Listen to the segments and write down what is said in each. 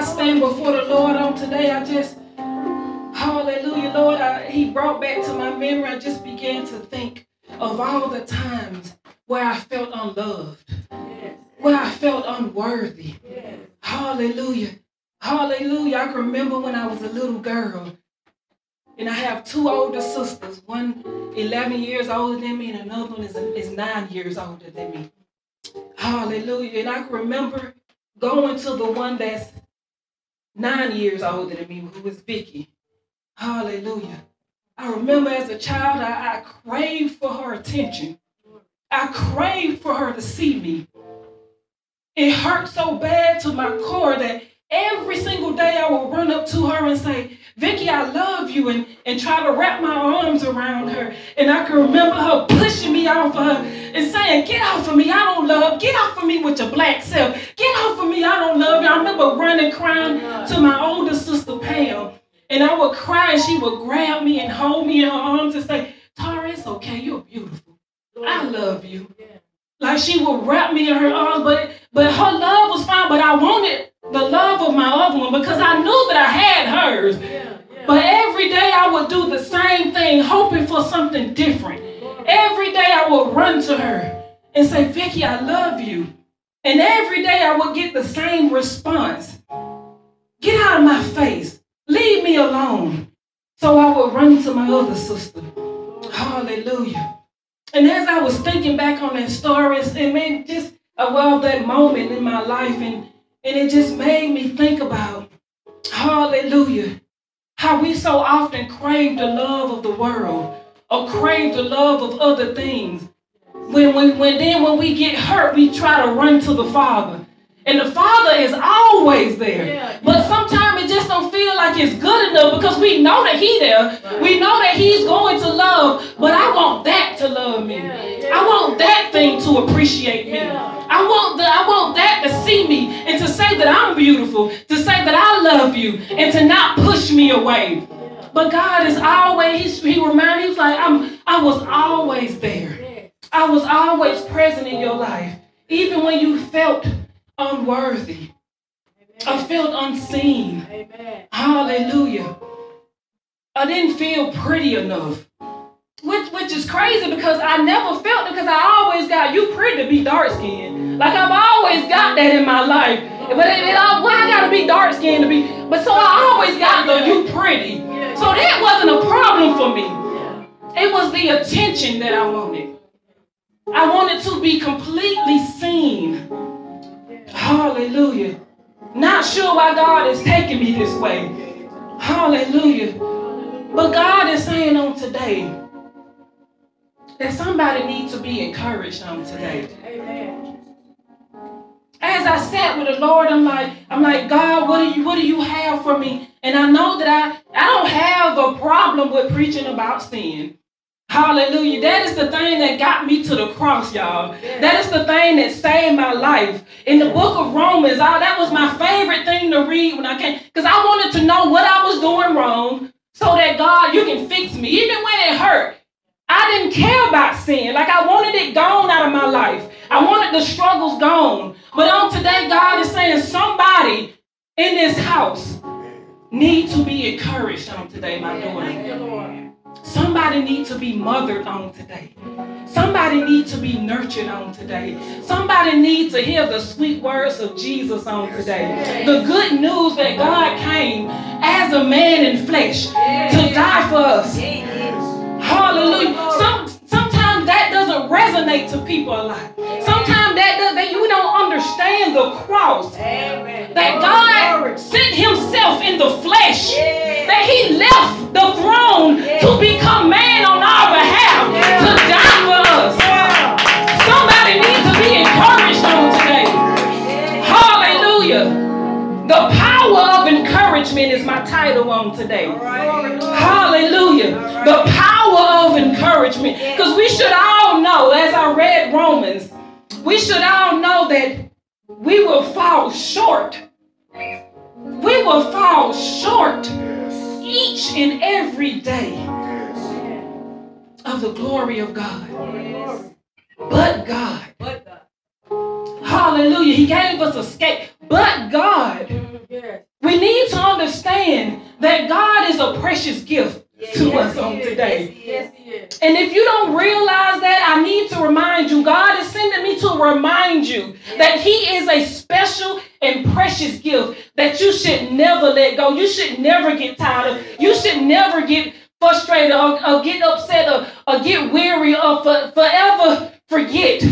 I stand before the Lord on today, I just, hallelujah, Lord, I, He brought back to my memory, I just began to think of all the times where I felt unloved, where I felt unworthy. Hallelujah. Hallelujah. I can remember when I was a little girl. And I have two older sisters, one 11 years older than me, and another one is, is nine years older than me. Hallelujah. And I can remember going to the one that's nine years older than me, who was Vicky. Hallelujah. I remember as a child, I, I craved for her attention. I craved for her to see me. It hurt so bad to my core that every single day I would run up to her and say, Vicky, I love you, and, and try to wrap my arms around her. And I can remember her pushing me off of her and saying, Get off of me, I don't love. Get off of me with your black self. Get off of me, I don't love you. I remember running crying to my older sister, Pam. And I would cry, and she would grab me and hold me in her arms and say, Tara, it's okay, you're beautiful. I love you. Like she would wrap me in her arms, but but her love was fine. But I wanted the love of my other one because I knew that I had hers. But every day I would do the same thing, hoping for something different. Every day I would run to her and say, Vicky, I love you. And every day I would get the same response. Get out of my face. Leave me alone. So I would run to my other sister. Hallelujah. And as I was thinking back on that story, it made just a well that moment in my life, and, and it just made me think about, hallelujah, how we so often crave the love of the world or crave the love of other things. When, when, when then when we get hurt, we try to run to the Father. And the Father is always there. Yeah. But sometimes it just don't feel like it's good enough because we know that He there. Right. We know that He's going to love. But I want that to love me. Yeah. I want that thing to appreciate me. I want the, I want that to see me and to say that I'm beautiful, to say that I love you, and to not push me away. But God is always, He reminded, He's like, I'm I was always there. I was always present in your life. Even when you felt unworthy. Amen. I felt unseen. Amen. Hallelujah. I didn't feel pretty enough. Which, which is crazy because I never felt it because I always got you pretty to be dark skinned. Like I've always got that in my life. But it, it, well, I gotta be dark skinned to be. But so I always got the you pretty. So that wasn't a problem for me. It was the attention that I wanted. I wanted to be completely. Hallelujah. Not sure why God is taking me this way. Hallelujah. But God is saying on today that somebody needs to be encouraged on today. Amen. As I sat with the Lord, I'm like, I'm like, God, what do you what do you have for me? And I know that I, I don't have a problem with preaching about sin. Hallelujah. That is the thing that got me to the cross, y'all. That is the thing that saved my life. In the book of Romans, I, that was my favorite thing to read when I came, because I wanted to know what I was doing wrong so that God, you can fix me. Even when it hurt, I didn't care about sin. Like I wanted it gone out of my life. I wanted the struggles gone. But on today, God is saying somebody in this house need to be encouraged on today, my daughter. Somebody needs to be mothered on today. Somebody needs to be nurtured on today. Somebody needs to hear the sweet words of Jesus on today. The good news that God came as a man in flesh to die for us. Hallelujah. Some, sometimes that doesn't resonate to people a lot. Sometimes that, does, that you don't understand the cross. That God sent himself in the flesh. That he left the throne to become man on our behalf. To die for us. Somebody needs to be encouraged on today. Hallelujah. The power of encouragement is my title on today. Hallelujah. The power of encouragement. Because we should all know, as I read Romans, we should all know that we will fall short. We will fall short each and every day of the glory of God. But God. Hallelujah. He gave us escape. But God We need to understand that God is a precious gift to us on today. Yes, yes, and if you don't realize that, I need to remind you. God is sending me to remind you that He is a special and precious gift that you should never let go. You should never get tired of. You should never get frustrated or, or get upset or, or get weary or for, forever forget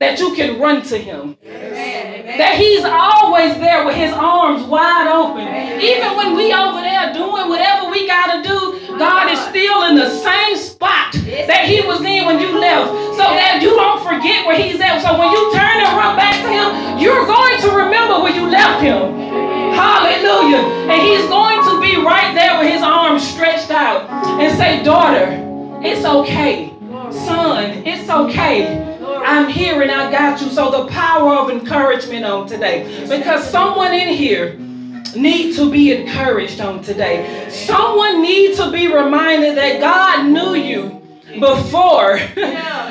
that you can run to him. Amen. That he's always there with his arms wide open. Amen. Even when we over there doing whatever we got to do, God is still in the same spot that he was in when you left. So that you don't forget where he's at. So when you turn and run back to him, you're going to remember where you left him. Hallelujah. And he's going to be right there with his arms stretched out and say, daughter, it's okay. Son, it's okay. I'm here and I got you. So the power of encouragement on today. Because someone in here need to be encouraged on today. Someone needs to be reminded that God knew you before.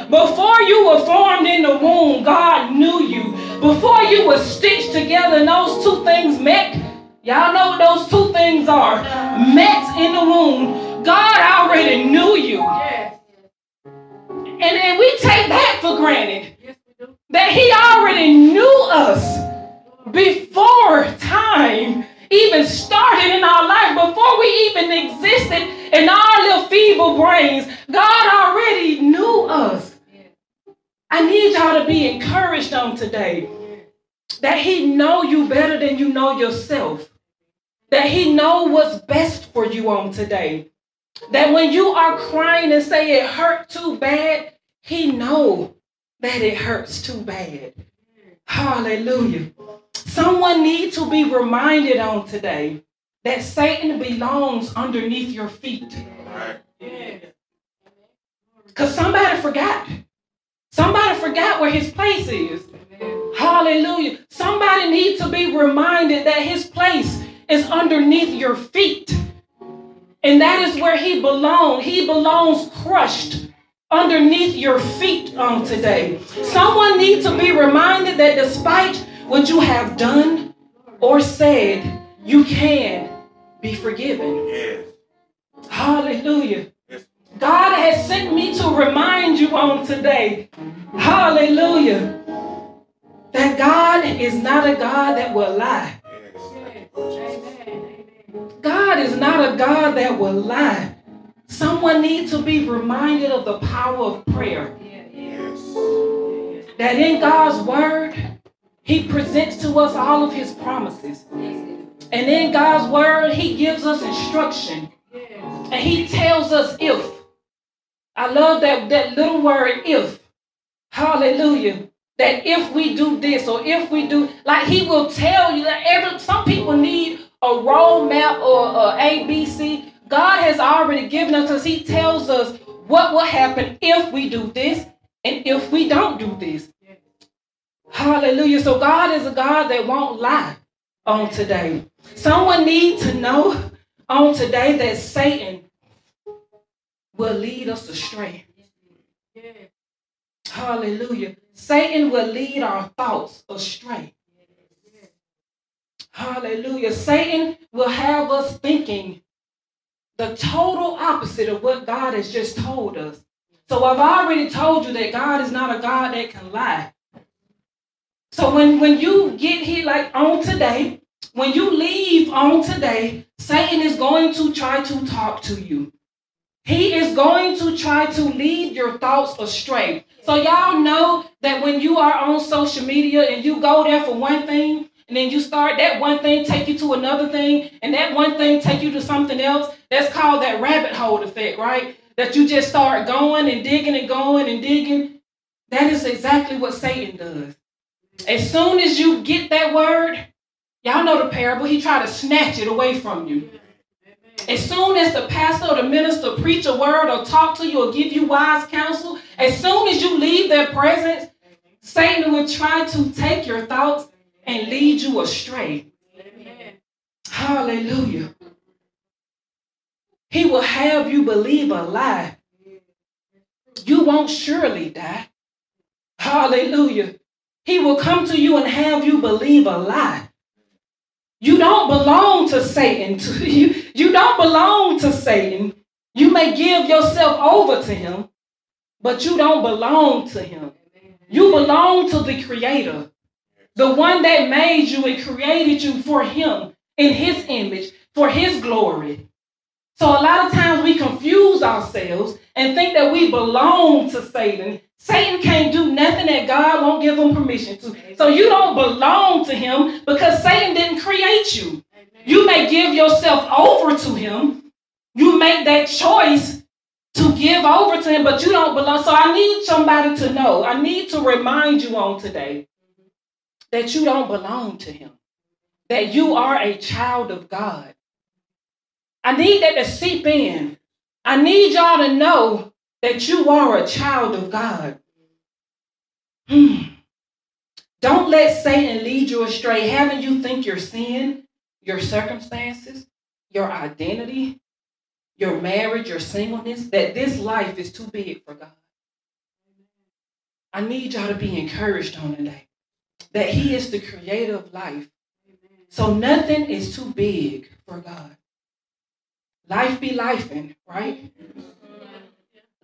before you were formed in the womb, God knew you. Before you were stitched together and those two things met, y'all know what those two things are. Met in the womb. God already knew you. And then we take that for granted. That he already knew us before time even started in our life, before we even existed in our little feeble brains. God already knew us. I need y'all to be encouraged on today that he know you better than you know yourself. That he know what's best for you on today. That when you are crying and say it hurt too bad, he know that it hurts too bad. Hallelujah. Someone needs to be reminded on today that Satan belongs underneath your feet. Because somebody forgot. Somebody forgot where his place is. Hallelujah. Somebody needs to be reminded that his place is underneath your feet. And that is where he belongs. He belongs crushed underneath your feet on today. Someone needs to be reminded that despite what you have done or said, you can be forgiven. Yes. Hallelujah. God has sent me to remind you on today, hallelujah, that God is not a God that will lie. God is not a God that will lie. Someone needs to be reminded of the power of prayer. That in God's word, He presents to us all of His promises. And in God's word, He gives us instruction. And He tells us if. I love that, that little word if. Hallelujah. That if we do this or if we do, like He will tell you that every some people need a roadmap or a ABC God has already given us because He tells us what will happen if we do this and if we don't do this. Hallelujah. So God is a God that won't lie on today. Someone needs to know on today that Satan will lead us astray. Hallelujah. Satan will lead our thoughts astray. Hallelujah. Satan will have us thinking the total opposite of what God has just told us. So I've already told you that God is not a God that can lie. So when, when you get here like on today, when you leave on today, Satan is going to try to talk to you. He is going to try to lead your thoughts astray. So y'all know that when you are on social media and you go there for one thing, and then you start that one thing take you to another thing, and that one thing take you to something else. That's called that rabbit hole effect, right? That you just start going and digging and going and digging. That is exactly what Satan does. As soon as you get that word, y'all know the parable, he try to snatch it away from you. As soon as the pastor or the minister preach a word or talk to you or give you wise counsel, as soon as you leave their presence, Satan will try to take your thoughts and lead you astray. Hallelujah. He will have you believe a lie. You won't surely die. Hallelujah. He will come to you and have you believe a lie. You don't belong to Satan. You, you don't belong to Satan. You may give yourself over to him, but you don't belong to him. You belong to the Creator, the one that made you and created you for him in his image, for his glory. So a lot of times we confuse ourselves and think that we belong to Satan. Satan can't do nothing that God won't give him permission to. So you don't belong to him because Satan didn't create you. You may give yourself over to him. You make that choice to give over to him, but you don't belong. So I need somebody to know. I need to remind you on today that you don't belong to him, that you are a child of God. I need that to seep in. I need y'all to know that you are a child of God. Hmm. Don't let Satan lead you astray, having you think your sin, your circumstances, your identity, your marriage, your singleness, that this life is too big for God. I need y'all to be encouraged on today that He is the creator of life. So nothing is too big for God. Life be life, right?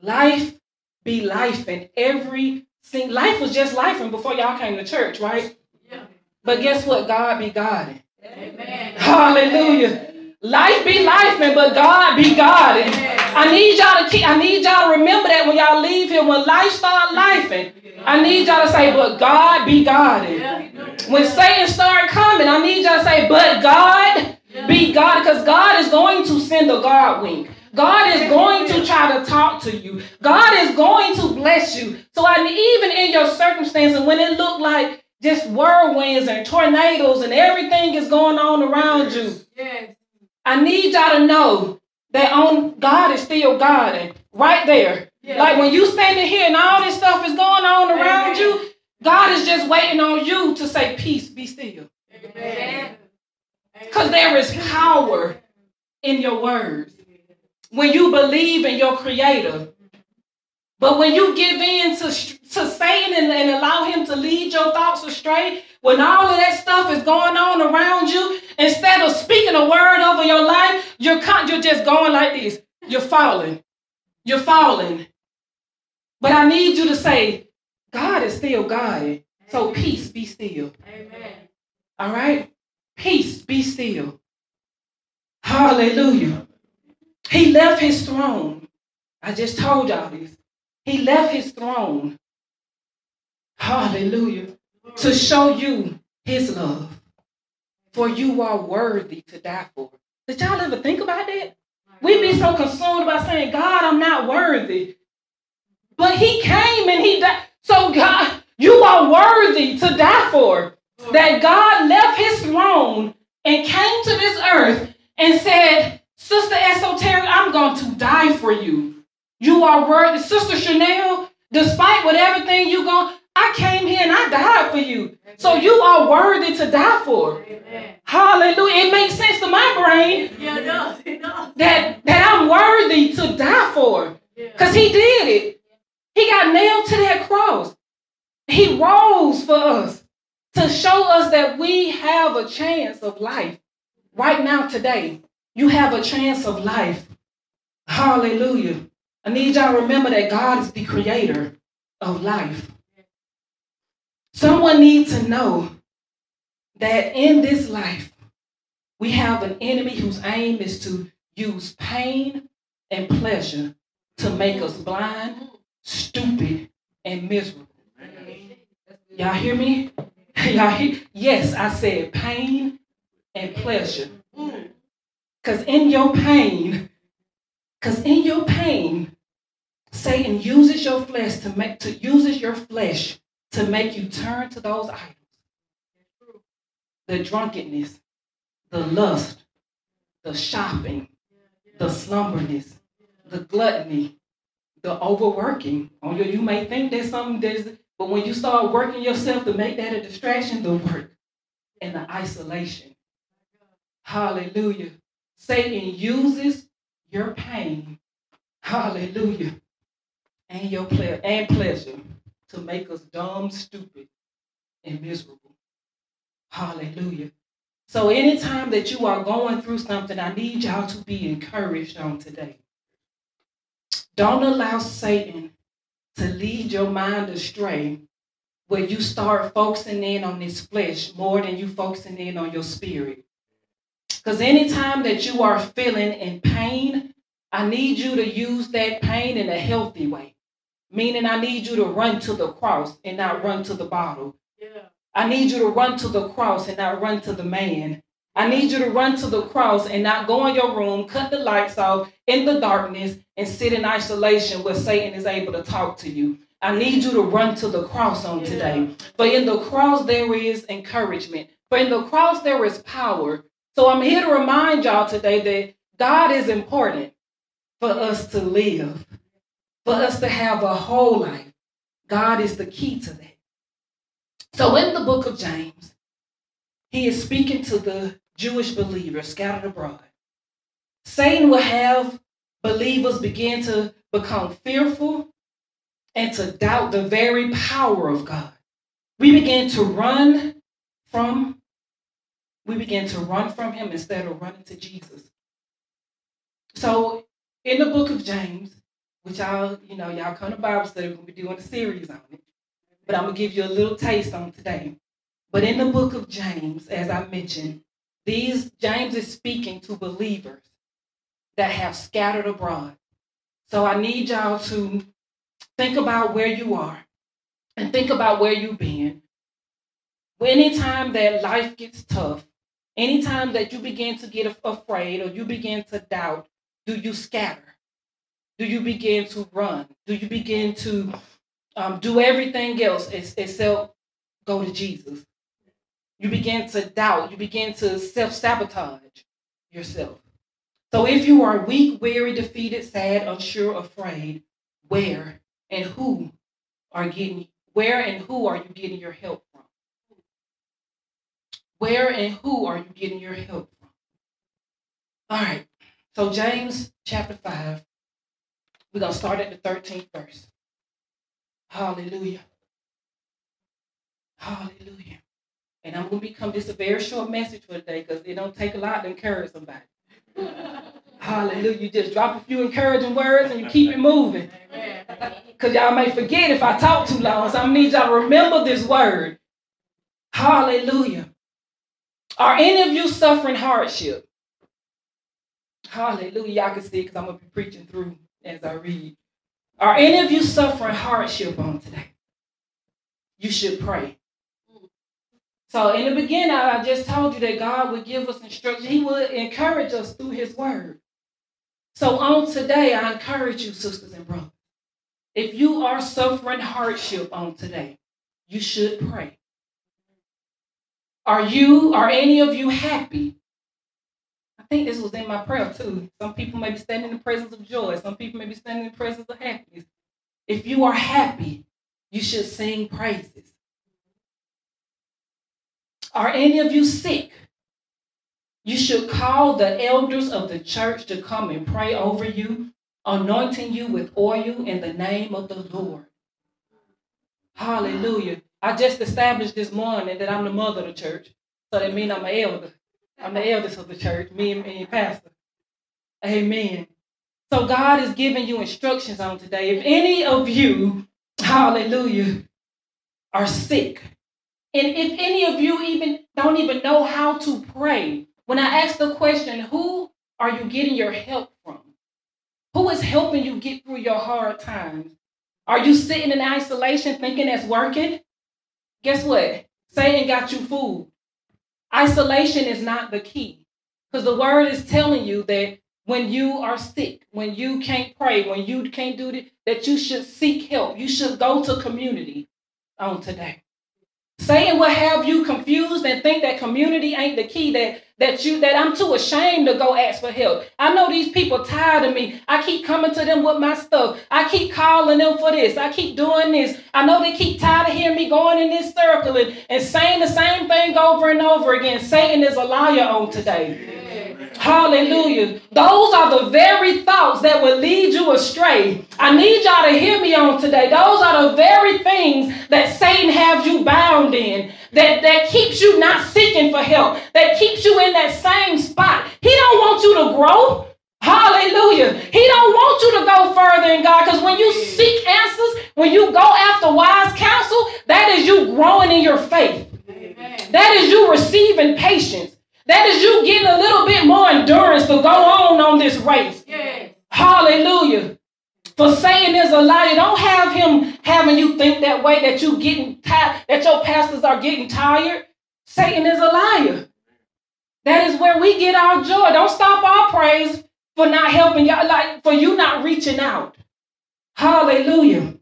Life be life, and every single life was just life and before y'all came to church, right? But guess what? God be God. Amen. Hallelujah. Life be life, man, but God be God. I need y'all to keep, I need y'all to remember that when y'all leave here, when life start lifing, I need y'all to say, but God be God. When Satan start coming, I need y'all to say, but God be God, because God is send a God wink. God is going to try to talk to you. God is going to bless you. So I even in your circumstances, when it looked like just whirlwinds and tornadoes and everything is going on around you, yes. I need y'all to know that on God is still God and right there. Yeah. Like when you standing here and all this stuff is going on around Amen. you, God is just waiting on you to say, Peace, be still. Because there is power in your words. When you believe in your creator. But when you give in to, to Satan and, and allow him to lead your thoughts astray, when all of that stuff is going on around you, instead of speaking a word over your life, you're, you're just going like this. You're falling. You're falling. But I need you to say, God is still God. So peace, be still. Amen. All right? Peace, be still. Hallelujah. He left his throne. I just told y'all this. He left his throne. Hallelujah to show you his love. For you are worthy to die for. Did y'all ever think about that? We be so consumed about saying, God, I'm not worthy. But he came and he died. So God, you are worthy to die for. That God left his throne and came to this earth and said, Sister Esoteric, I'm going to die for you. You are worthy. Sister Chanel, despite what everything you going, I came here and I died for you. Amen. So you are worthy to die for. Amen. Hallelujah. It makes sense to my brain yeah, it does. It does. That, that I'm worthy to die for. Because yeah. he did it. He got nailed to that cross. He rose for us to show us that we have a chance of life. Right now, today, you have a chance of life. Hallelujah. I need y'all to remember that God is the creator of life. Someone needs to know that in this life, we have an enemy whose aim is to use pain and pleasure to make us blind, stupid, and miserable. Y'all hear me? Y'all hear? Yes, I said pain and pleasure. Because in your pain, because in your pain, Satan uses your flesh to make to uses your flesh to make you turn to those idols. The drunkenness, the lust, the shopping, the slumberness, the gluttony, the overworking. Oh, On you, you may think there's something there's, but when you start working yourself to make that a distraction, the work and the isolation. Hallelujah. Satan uses your pain, hallelujah, and your pleasure and pleasure to make us dumb, stupid, and miserable. Hallelujah. So anytime that you are going through something, I need y'all to be encouraged on today. Don't allow Satan to lead your mind astray where you start focusing in on this flesh more than you focusing in on your spirit. Because anytime that you are feeling in pain, I need you to use that pain in a healthy way. Meaning, I need you to run to the cross and not run to the bottle. Yeah. I need you to run to the cross and not run to the man. I need you to run to the cross and not go in your room, cut the lights off in the darkness, and sit in isolation where Satan is able to talk to you. I need you to run to the cross on today. For in the cross, there is encouragement. For in the cross, there is power. So I'm here to remind y'all today that God is important for us to live, for us to have a whole life. God is the key to that. So in the book of James, he is speaking to the Jewish believers scattered abroad. Satan will have believers begin to become fearful and to doubt the very power of God. We begin to run from we begin to run from him instead of running to Jesus. So in the book of James, which y'all, you know, y'all come to Bible study, we're be doing a series on it. But I'm gonna give you a little taste on today. But in the book of James, as I mentioned, these James is speaking to believers that have scattered abroad. So I need y'all to think about where you are and think about where you've been. Anytime that life gets tough, anytime that you begin to get afraid or you begin to doubt, do you scatter? Do you begin to run? Do you begin to um, do everything else except go to Jesus? You begin to doubt. You begin to self sabotage yourself. So if you are weak, weary, defeated, sad, unsure, afraid, where and who are getting where and who are you getting your help? Where and who are you getting your help from? All right. So James chapter 5. We're going to start at the 13th verse. Hallelujah. Hallelujah. And I'm going to become just a very short message for today because it don't take a lot to encourage somebody. Hallelujah. You just drop a few encouraging words and you keep it moving. Because y'all may forget if I talk too long. So I need y'all to remember this word. Hallelujah. Are any of you suffering hardship? Hallelujah. Y'all can see because I'm going to be preaching through as I read. Are any of you suffering hardship on today? You should pray. So in the beginning, I just told you that God would give us instruction. He would encourage us through his word. So on today, I encourage you, sisters and brothers. If you are suffering hardship on today, you should pray. Are you, are any of you happy? I think this was in my prayer too. Some people may be standing in the presence of joy. Some people may be standing in the presence of happiness. If you are happy, you should sing praises. Are any of you sick? You should call the elders of the church to come and pray over you, anointing you with oil in the name of the Lord. Hallelujah. I just established this morning that I'm the mother of the church. So that means I'm an elder. I'm the eldest of the church, me and, and pastor. Amen. So God is giving you instructions on today. If any of you, hallelujah, are sick, and if any of you even don't even know how to pray, when I ask the question, who are you getting your help from? Who is helping you get through your hard times? Are you sitting in isolation thinking that's working? Guess what? Satan got you fooled. Isolation is not the key. Because the word is telling you that when you are sick, when you can't pray, when you can't do it, that you should seek help. You should go to community on today. Satan will have you confused and think that community ain't the key, that that you that I'm too ashamed to go ask for help. I know these people tired of me. I keep coming to them with my stuff. I keep calling them for this. I keep doing this. I know they keep tired of hearing me going in this circle and, and saying the same thing over and over again. Satan is a liar on today. Hallelujah. Those are the very thoughts that will lead you astray. I need y'all to hear me on today. Those are the very things that Satan has you bound in, that, that keeps you not seeking for help, that keeps you in that same spot. He don't want you to grow. Hallelujah. He don't want you to go further in God because when you seek answers, when you go after wise counsel, that is you growing in your faith. Amen. That is you receiving patience. That is you getting a little bit more endurance to go on on this race. Yes. Hallelujah. For Satan is a liar. Don't have him having you think that way that you getting tired, that your pastors are getting tired. Satan is a liar. That is where we get our joy. Don't stop our praise for not helping y'all, like for you not reaching out. Hallelujah.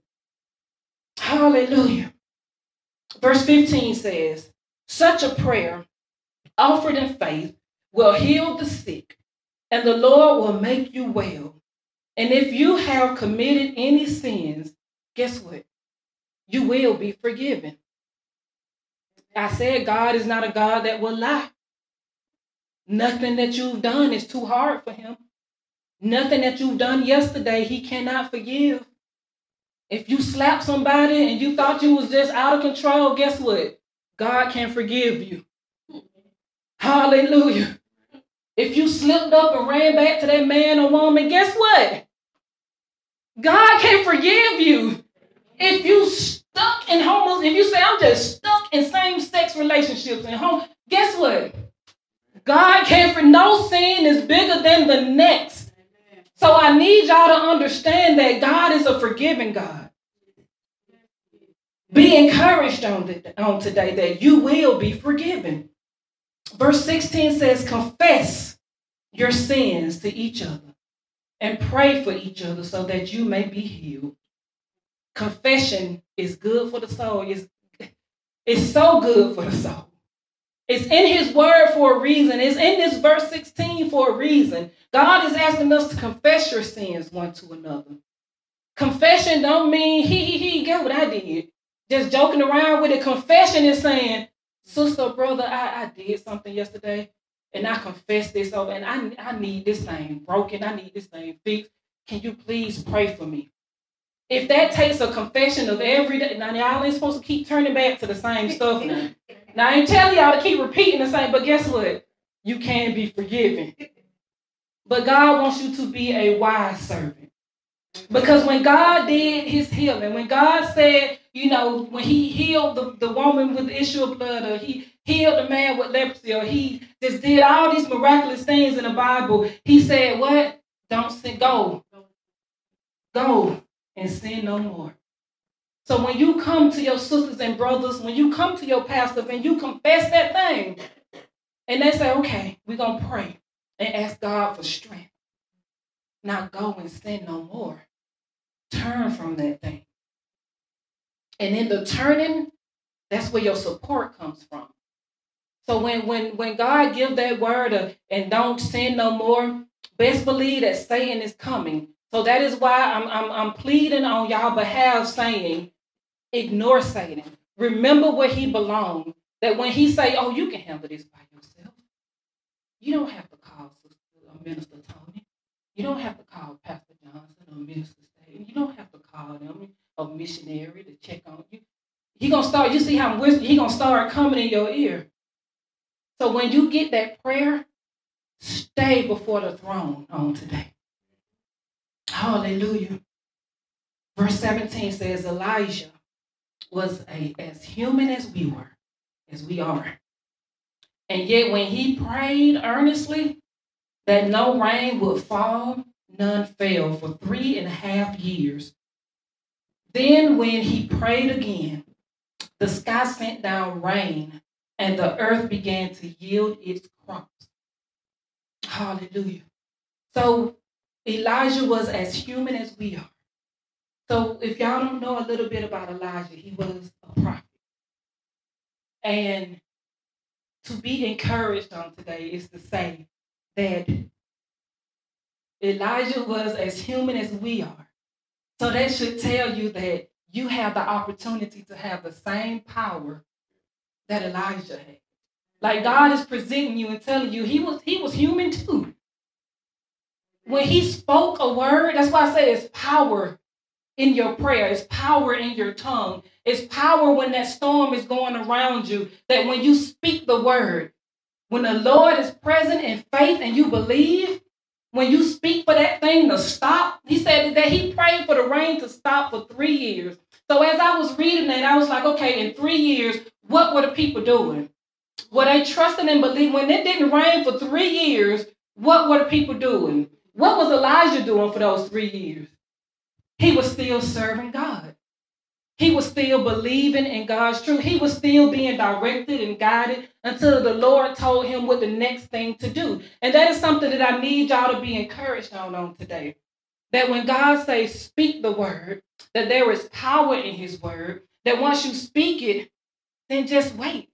Hallelujah. Verse 15 says, Such a prayer offered in faith will heal the sick, and the Lord will make you well. And if you have committed any sins, guess what? You will be forgiven. I said God is not a God that will lie. Nothing that you've done is too hard for him. Nothing that you've done yesterday, he cannot forgive. If you slapped somebody and you thought you was just out of control, guess what? God can forgive you. Hallelujah. If you slipped up and ran back to that man or woman, guess what? God can forgive you. If you stuck in homos, if you say I'm just stuck in same-sex relationships and home, guess what? God can for no sin is bigger than the next. So I need y'all to understand that God is a forgiving God. Be encouraged on, the, on today that you will be forgiven. Verse 16 says, Confess your sins to each other and pray for each other so that you may be healed. Confession is good for the soul. It's, it's so good for the soul. It's in his word for a reason. It's in this verse 16 for a reason. God is asking us to confess your sins one to another. Confession don't mean he he he get what I did. Just joking around with it. Confession is saying, sister, brother, I, I did something yesterday and I confess this over and I, I need this thing broken. I need this thing fixed. Can you please pray for me? If that takes a confession of every day, now y'all ain't supposed to keep turning back to the same stuff now. Now I ain't telling y'all to keep repeating the same, but guess what? You can be forgiven. But God wants you to be a wise servant. Because when God did his healing, when God said, you know, when he healed the, the woman with the issue of blood, or he healed the man with leprosy, or he just did all these miraculous things in the Bible, he said, What? Don't sin, go. Go and sin no more. So when you come to your sisters and brothers, when you come to your pastor and you confess that thing, and they say, okay, we're going to pray and ask God for strength. Now go and sin no more. Turn from that thing. And in the turning, that's where your support comes from. So when when when God give that word of, and don't sin no more, best believe that Satan is coming. So that is why I'm I'm, I'm pleading on y'all behalf, saying, ignore Satan. Remember where he belongs. That when he say, "Oh, you can handle this by yourself," you don't have to call a uh, Minister Tony. You don't have to call Pastor Johnson or Minister State. You don't have to call them a missionary check on you. He gonna start. You see how he gonna start coming in your ear. So when you get that prayer, stay before the throne on today. Hallelujah. Verse 17 says Elijah was a, as human as we were, as we are. And yet when he prayed earnestly, that no rain would fall, none fell for three and a half years. Then, when he prayed again, the sky sent down rain, and the earth began to yield its crops. Hallelujah. So, Elijah was as human as we are. So, if y'all don't know a little bit about Elijah, he was a prophet. And to be encouraged on today is to say that Elijah was as human as we are. So that should tell you that you have the opportunity to have the same power that Elijah had. Like God is presenting you and telling you he was he was human too. When he spoke a word, that's why I say it's power in your prayer. It's power in your tongue. It's power when that storm is going around you. That when you speak the word, when the Lord is present in faith and you believe, when you speak for that thing to stop, he said that he prayed for the rain to stop for three years. So as I was reading that, I was like, okay, in three years, what were the people doing? Were they trusting and believing? When it didn't rain for three years, what were the people doing? What was Elijah doing for those three years? He was still serving God. He was still believing in God's truth. He was still being directed and guided until the Lord told him what the next thing to do. And that is something that I need y'all to be encouraged on, on today. That when God says speak the word, that there is power in his word, that once you speak it, then just wait.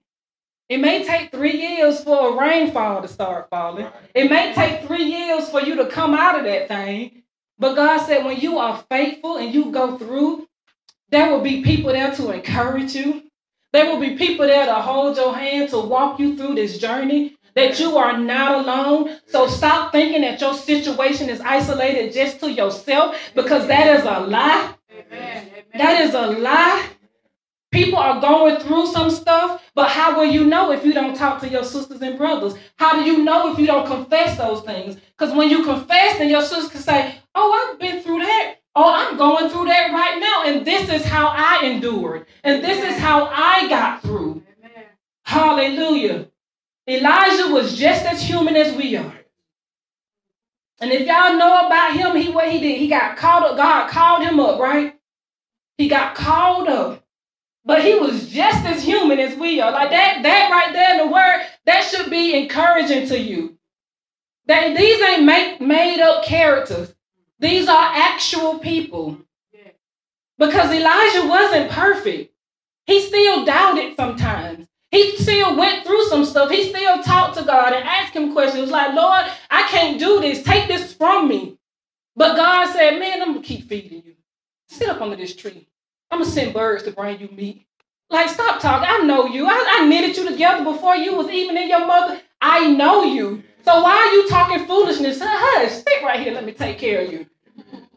It may take three years for a rainfall to start falling. It may take three years for you to come out of that thing. But God said, when you are faithful and you go through, there will be people there to encourage you. There will be people there to hold your hand, to walk you through this journey, that you are not alone. So stop thinking that your situation is isolated just to yourself because that is a lie. Amen. That is a lie. People are going through some stuff, but how will you know if you don't talk to your sisters and brothers? How do you know if you don't confess those things? Because when you confess, then your sisters can say, Oh, I've been through that. Oh, I'm going through that right now. And this is how I endured. And this is how I got through. Hallelujah. Elijah was just as human as we are. And if y'all know about him, he what he did, he got called up. God called him up, right? He got called up. But he was just as human as we are. Like that, that right there in the word, that should be encouraging to you. That these ain't make, made up characters. These are actual people. Because Elijah wasn't perfect. He still doubted sometimes. He still went through some stuff. He still talked to God and asked him questions like, Lord, I can't do this. Take this from me. But God said, Man, I'm going to keep feeding you. Sit up under this tree. I'm going to send birds to bring you meat. Like, stop talking. I know you. I, I knitted you together before you was even in your mother. I know you. So why are you talking foolishness? Hush, sit right here. Let me take care of you.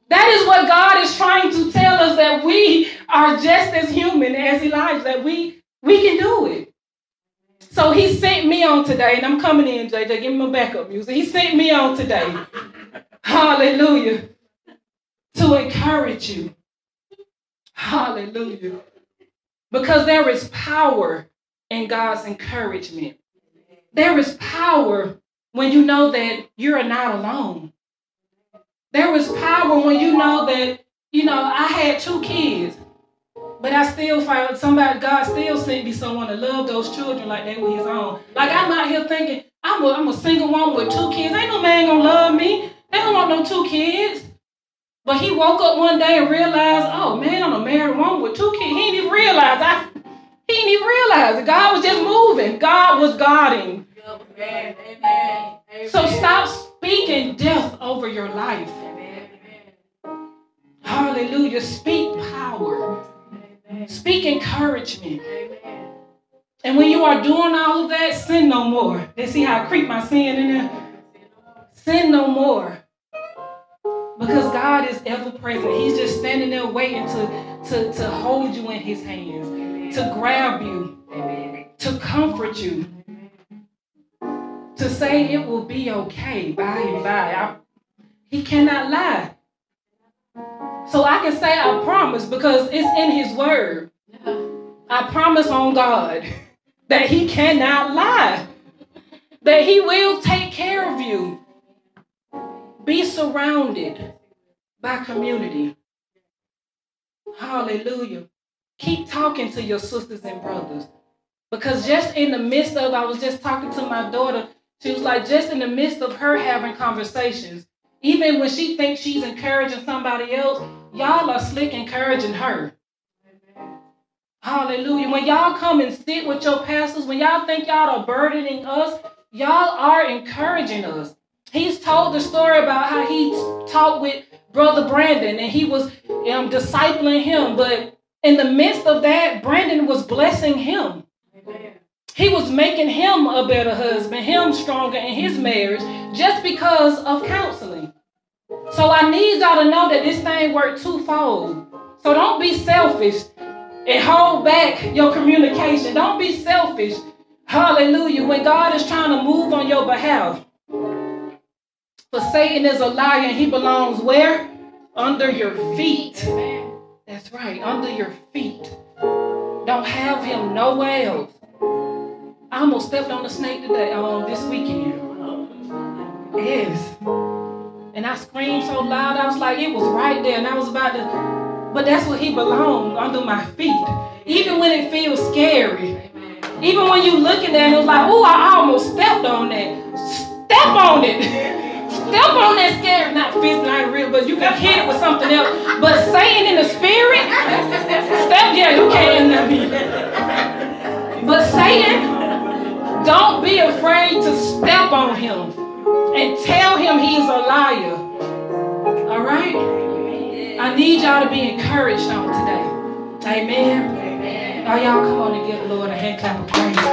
That is what God is trying to tell us that we are just as human as Elijah, that we we can do it. So he sent me on today, and I'm coming in, JJ. Give me my backup music. He sent me on today. Hallelujah. To encourage you. Hallelujah. Because there is power in God's encouragement. There is power when you know that you're not alone. There was power when you know that, you know, I had two kids, but I still found somebody, God still sent me someone to love those children like they were his own. Like I'm out here thinking, I'm a, I'm a single woman with two kids. Ain't no man gonna love me. They don't want no two kids. But he woke up one day and realized, oh man, I'm a married woman with two kids. He didn't even realize I he didn't even realize. God was just moving. God was guarding. So stop speaking death over your life. Hallelujah. Speak power. Speak encouragement. And when you are doing all of that, sin no more. They see how I creep my sin in there? Sin no more. Because God is ever present. He's just standing there waiting to, to, to hold you in his hands, to grab you, to comfort you to say it will be okay by and by. I, he cannot lie. So I can say I promise because it's in his word. I promise on God that he cannot lie. That he will take care of you. Be surrounded by community. Hallelujah. Keep talking to your sisters and brothers. Because just in the midst of, I was just talking to my daughter she was like, just in the midst of her having conversations, even when she thinks she's encouraging somebody else, y'all are slick encouraging her. Hallelujah. When y'all come and sit with your pastors, when y'all think y'all are burdening us, y'all are encouraging us. He's told the story about how he talked with Brother Brandon and he was um, discipling him. But in the midst of that, Brandon was blessing him. Amen. He was making him a better husband, him stronger in his marriage, just because of counseling. So I need y'all to know that this thing worked twofold. So don't be selfish and hold back your communication. Don't be selfish. Hallelujah. When God is trying to move on your behalf. For Satan is a liar and he belongs where? Under your feet. That's right, under your feet. Don't have him nowhere else. I almost stepped on a snake today, um, this weekend. Yes. And I screamed so loud, I was like, it was right there, and I was about to, but that's where he belonged, under my feet. Even when it feels scary. Even when you looking at it, it was like, oh, I almost stepped on that. Step on it. Step on that scary, not physically, not real, but you can hit it with something else. But saying in the spirit, step, yeah, you can. But saying, don't be afraid to step on him and tell him he's a liar. All right? I need y'all to be encouraged on today. Amen. Amen. Now y'all come on and give the Lord a hand clap of praise.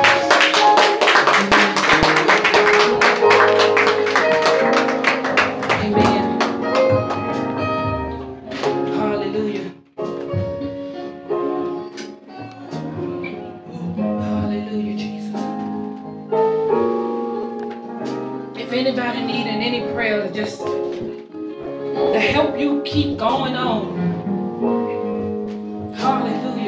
Needing any prayer just to help you keep going on.